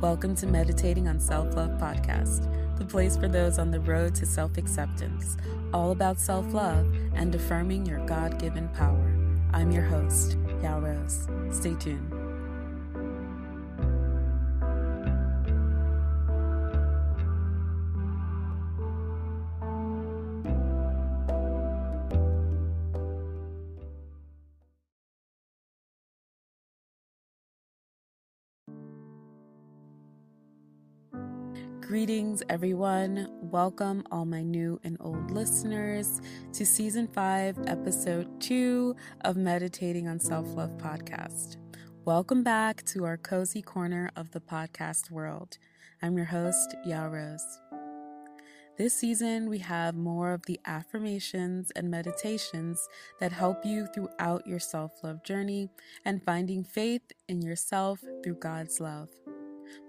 Welcome to Meditating on Self Love Podcast, the place for those on the road to self acceptance, all about self love and affirming your God given power. I'm your host, Ya Rose. Stay tuned. Greetings, everyone. Welcome, all my new and old listeners, to season five, episode two of Meditating on Self Love podcast. Welcome back to our cozy corner of the podcast world. I'm your host, Ya Rose. This season, we have more of the affirmations and meditations that help you throughout your self love journey and finding faith in yourself through God's love.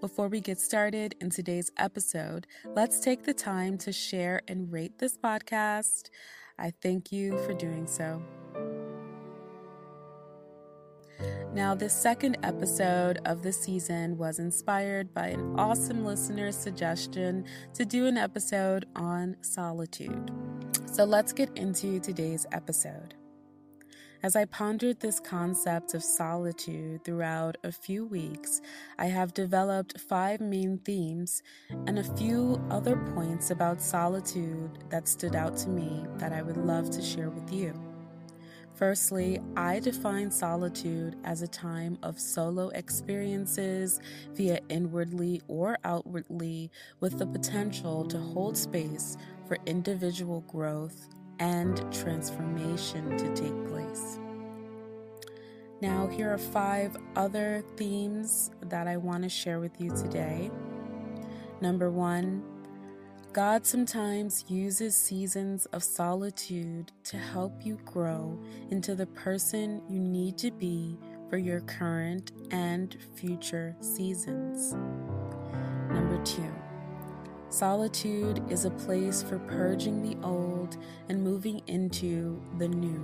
Before we get started in today's episode, let's take the time to share and rate this podcast. I thank you for doing so. Now, this second episode of the season was inspired by an awesome listener's suggestion to do an episode on solitude. So let's get into today's episode. As I pondered this concept of solitude throughout a few weeks, I have developed five main themes and a few other points about solitude that stood out to me that I would love to share with you. Firstly, I define solitude as a time of solo experiences via inwardly or outwardly with the potential to hold space for individual growth and transformation to take place. Now, here are five other themes that I want to share with you today. Number one, God sometimes uses seasons of solitude to help you grow into the person you need to be for your current and future seasons. Number two, Solitude is a place for purging the old and moving into the new.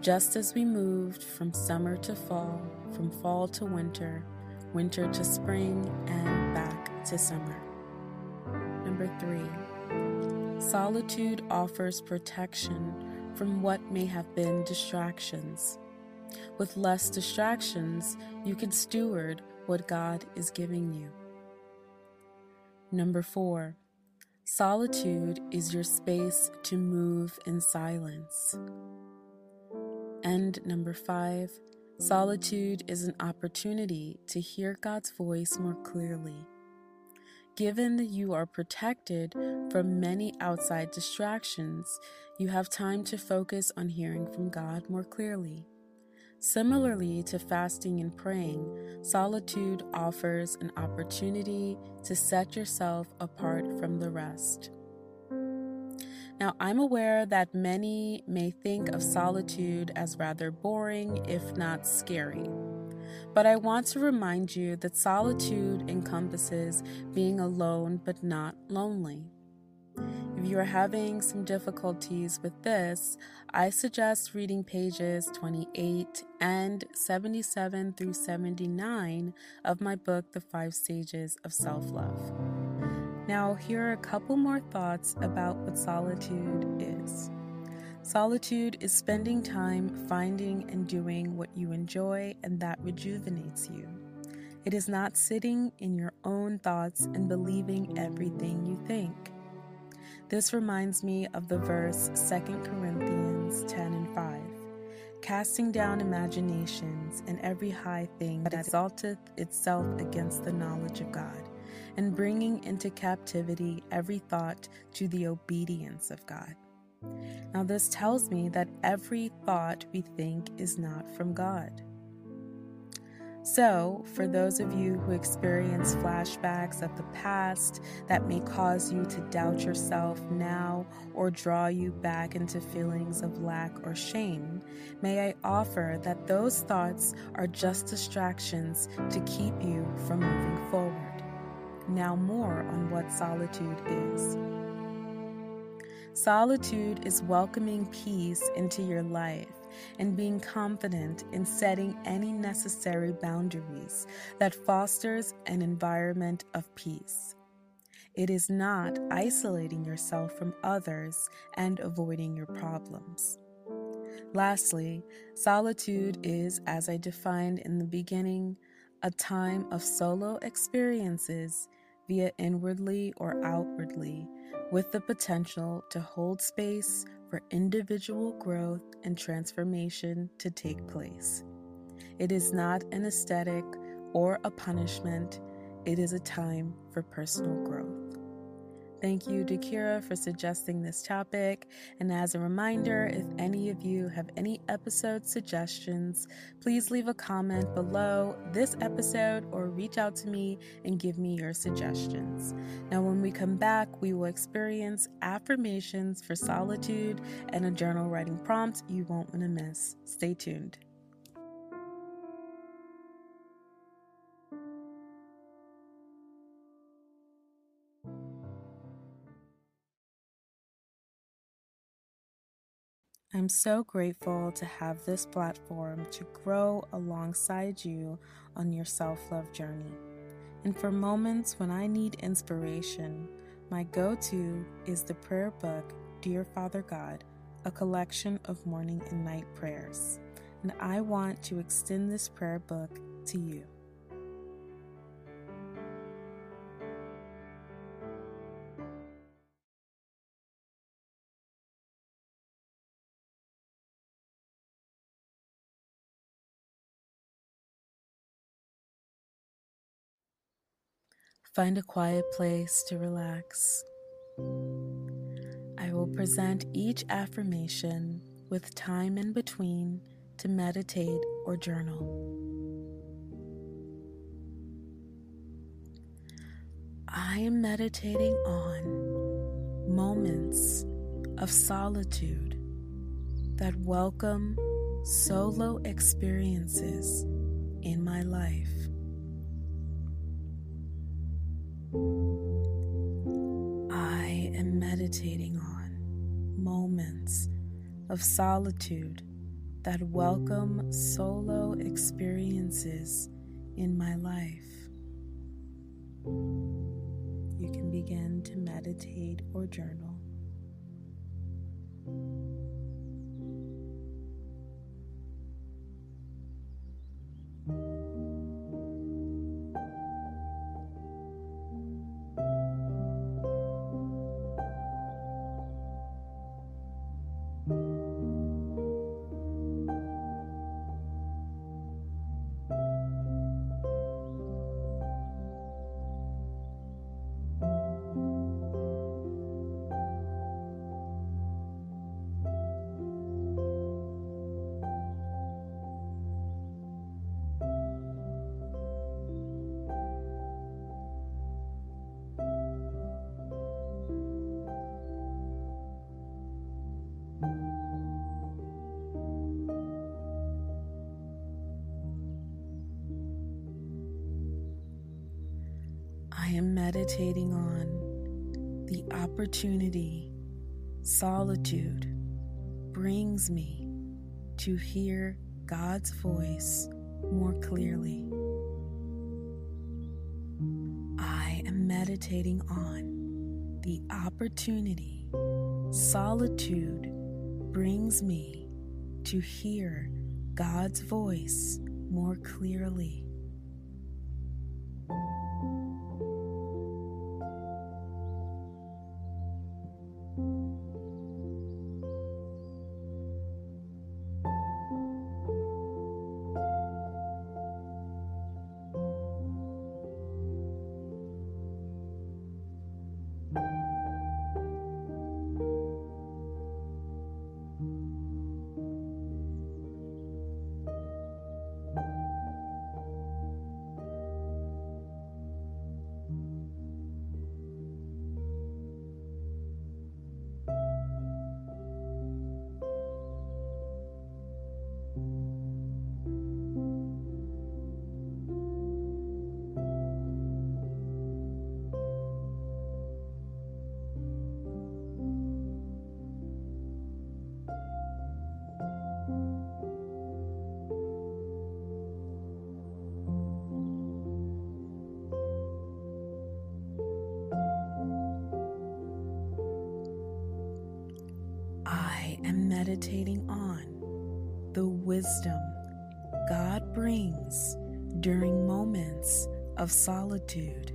Just as we moved from summer to fall, from fall to winter, winter to spring, and back to summer. Number three, solitude offers protection from what may have been distractions. With less distractions, you can steward what God is giving you. Number four, solitude is your space to move in silence. And number five, solitude is an opportunity to hear God's voice more clearly. Given that you are protected from many outside distractions, you have time to focus on hearing from God more clearly. Similarly to fasting and praying, solitude offers an opportunity to set yourself apart from the rest. Now, I'm aware that many may think of solitude as rather boring, if not scary. But I want to remind you that solitude encompasses being alone but not lonely. If you are having some difficulties with this, I suggest reading pages 28 and 77 through 79 of my book, The Five Stages of Self Love. Now, here are a couple more thoughts about what solitude is. Solitude is spending time finding and doing what you enjoy and that rejuvenates you. It is not sitting in your own thoughts and believing everything you think. This reminds me of the verse 2 Corinthians 10 and 5 casting down imaginations and every high thing that exalteth itself against the knowledge of God, and bringing into captivity every thought to the obedience of God. Now, this tells me that every thought we think is not from God. So, for those of you who experience flashbacks of the past that may cause you to doubt yourself now or draw you back into feelings of lack or shame, may I offer that those thoughts are just distractions to keep you from moving forward. Now, more on what solitude is. Solitude is welcoming peace into your life and being confident in setting any necessary boundaries that fosters an environment of peace. It is not isolating yourself from others and avoiding your problems. Lastly, solitude is, as I defined in the beginning, a time of solo experiences via inwardly or outwardly, with the potential to hold space for individual growth and transformation to take place. It is not an aesthetic or a punishment, it is a time for personal growth. Thank you, Dakira, for suggesting this topic. And as a reminder, if any of you have any episode suggestions, please leave a comment below this episode or reach out to me and give me your suggestions. Now, when we come back, we will experience affirmations for solitude and a journal writing prompt you won't want to miss. Stay tuned. I'm so grateful to have this platform to grow alongside you on your self love journey. And for moments when I need inspiration, my go to is the prayer book, Dear Father God, a collection of morning and night prayers. And I want to extend this prayer book to you. Find a quiet place to relax. I will present each affirmation with time in between to meditate or journal. I am meditating on moments of solitude that welcome solo experiences in my life. I am meditating on moments of solitude that welcome solo experiences in my life. You can begin to meditate or journal. I am meditating on the opportunity solitude brings me to hear God's voice more clearly. I am meditating on the opportunity solitude brings me to hear God's voice more clearly. Am meditating on the wisdom God brings during moments of solitude.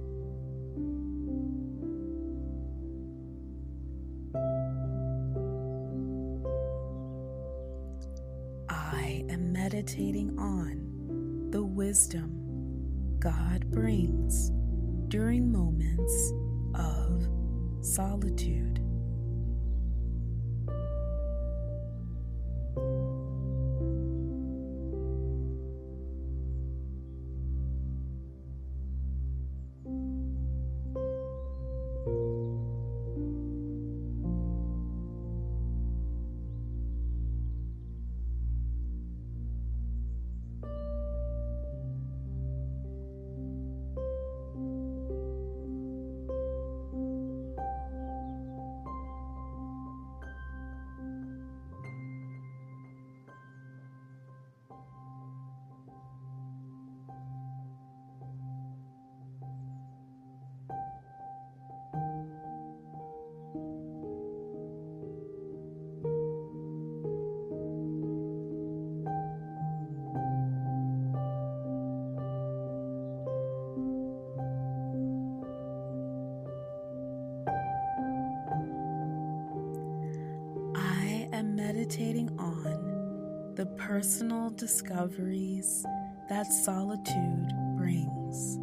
Meditating on the personal discoveries that solitude brings.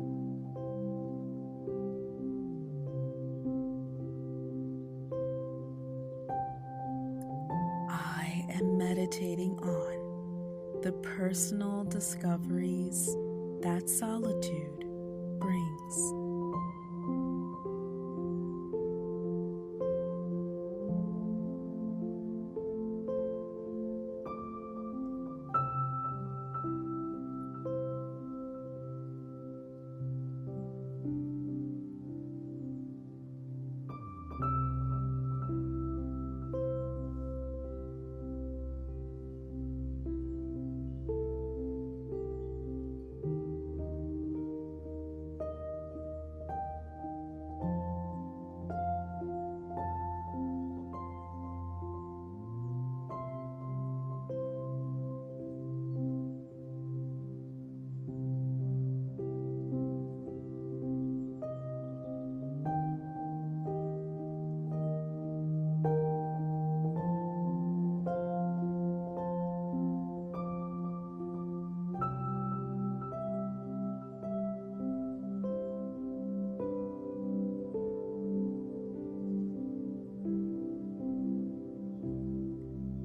I am meditating on the personal discoveries that solitude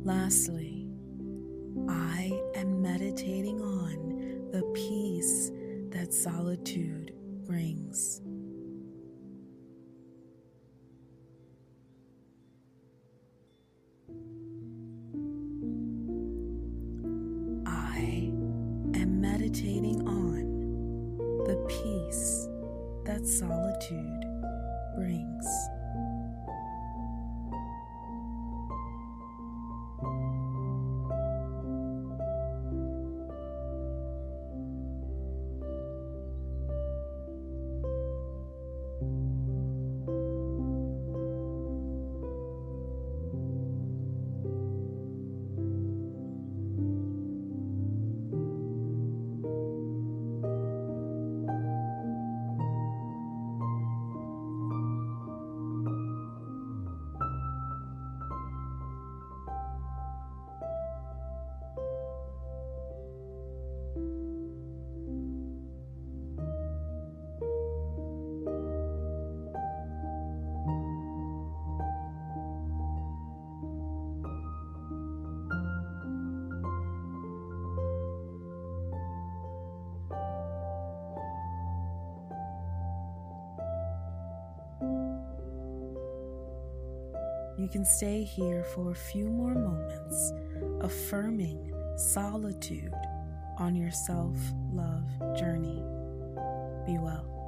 Lastly, I am meditating on the peace that solitude brings. Can stay here for a few more moments, affirming solitude on your self love journey. Be well.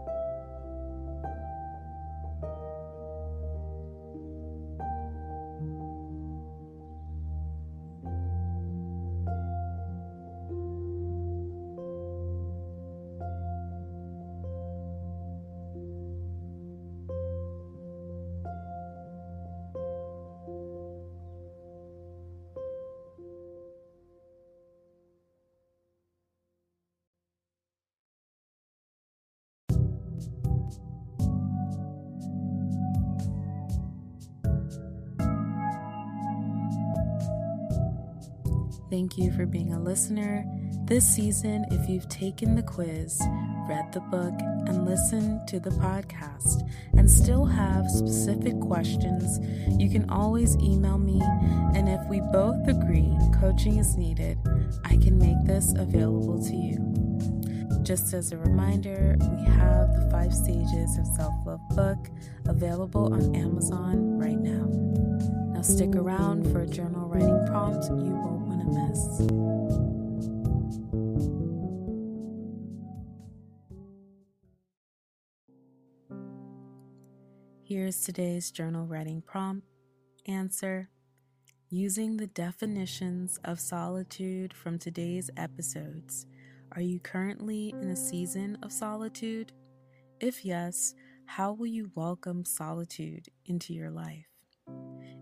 Thank you for being a listener. This season, if you've taken the quiz, read the book, and listened to the podcast, and still have specific questions, you can always email me. And if we both agree coaching is needed, I can make this available to you. Just as a reminder, we have the Five Stages of Self Love book available on Amazon right now. Now, stick around for a journal writing prompt you won't miss. Here's today's journal writing prompt. Answer Using the definitions of solitude from today's episodes, are you currently in a season of solitude? If yes, how will you welcome solitude into your life?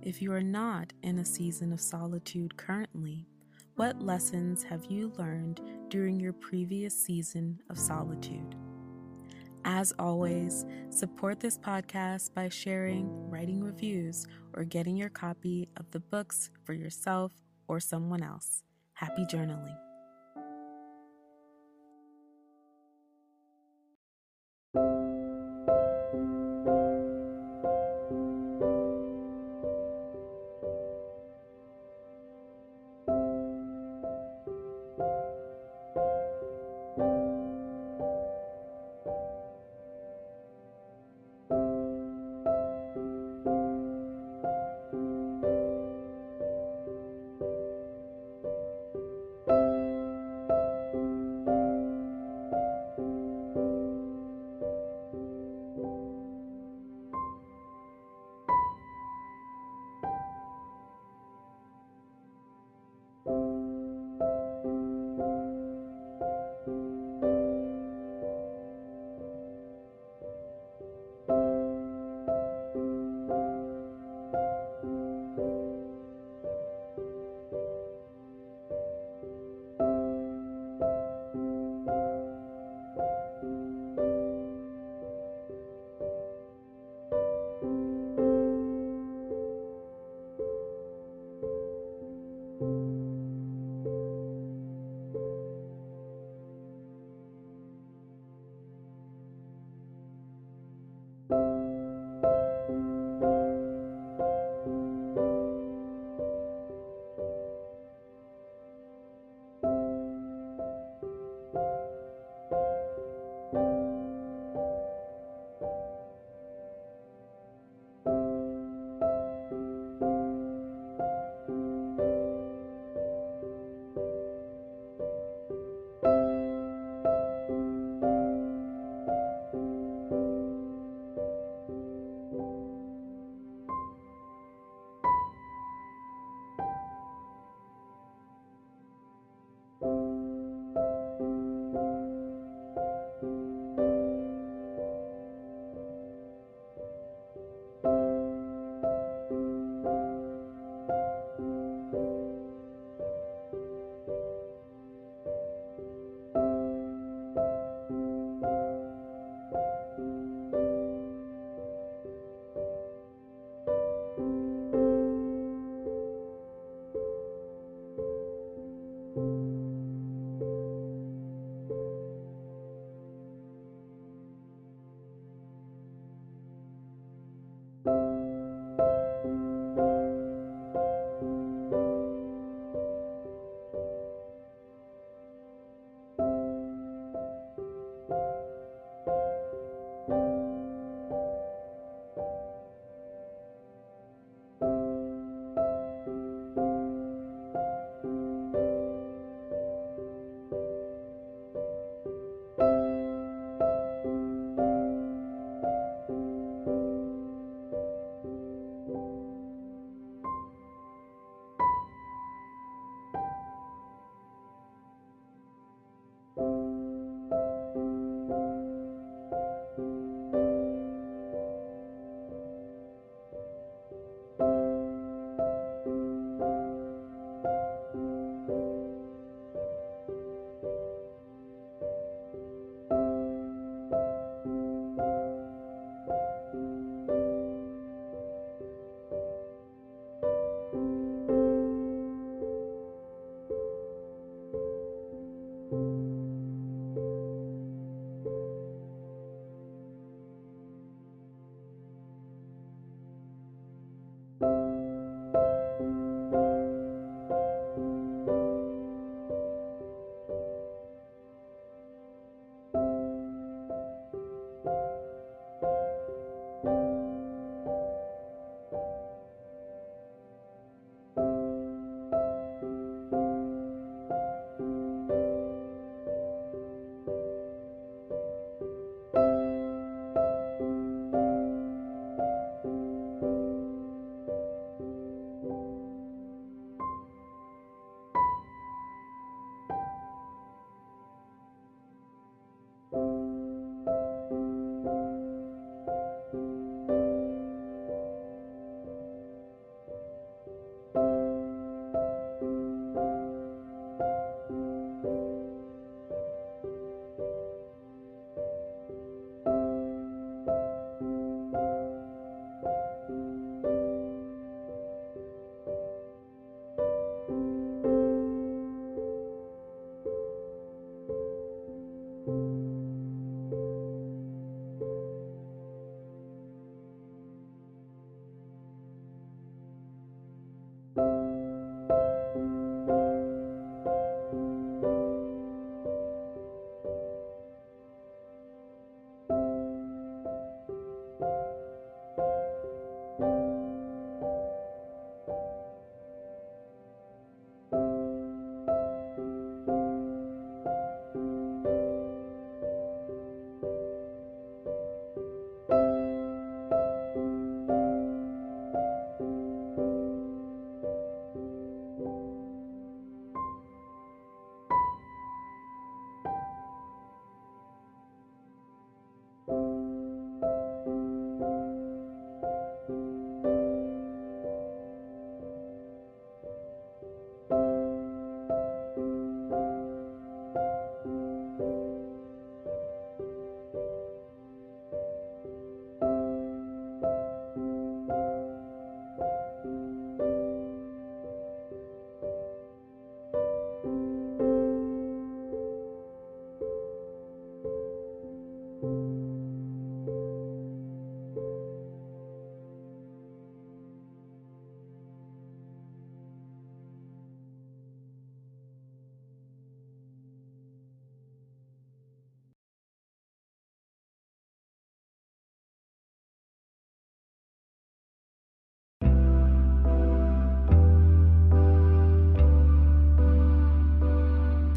If you are not in a season of solitude currently, what lessons have you learned during your previous season of solitude? As always, support this podcast by sharing, writing reviews, or getting your copy of the books for yourself or someone else. Happy journaling.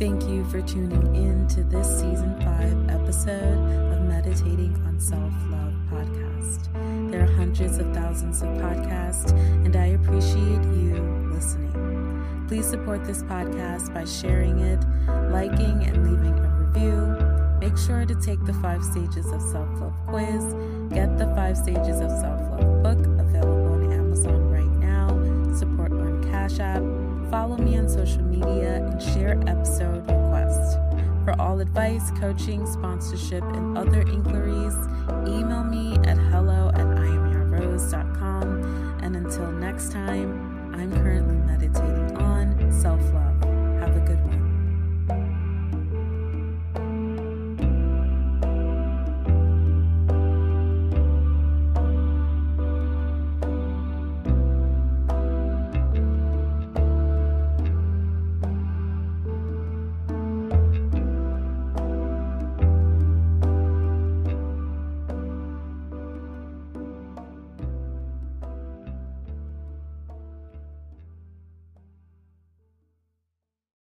Thank you for tuning in to this season five episode of Meditating on Self Love podcast. There are hundreds of thousands of podcasts, and I appreciate you listening. Please support this podcast by sharing it, liking, and leaving a review. Make sure to take the five stages of self love quiz. Get the five stages of self love book available on Amazon right now. Support on Cash App. Follow me on social media and share episode requests. For all advice, coaching, sponsorship, and other inquiries, email me at hello at iamyarose.com. And until next time, I'm currently meditating on self love. Have a good one.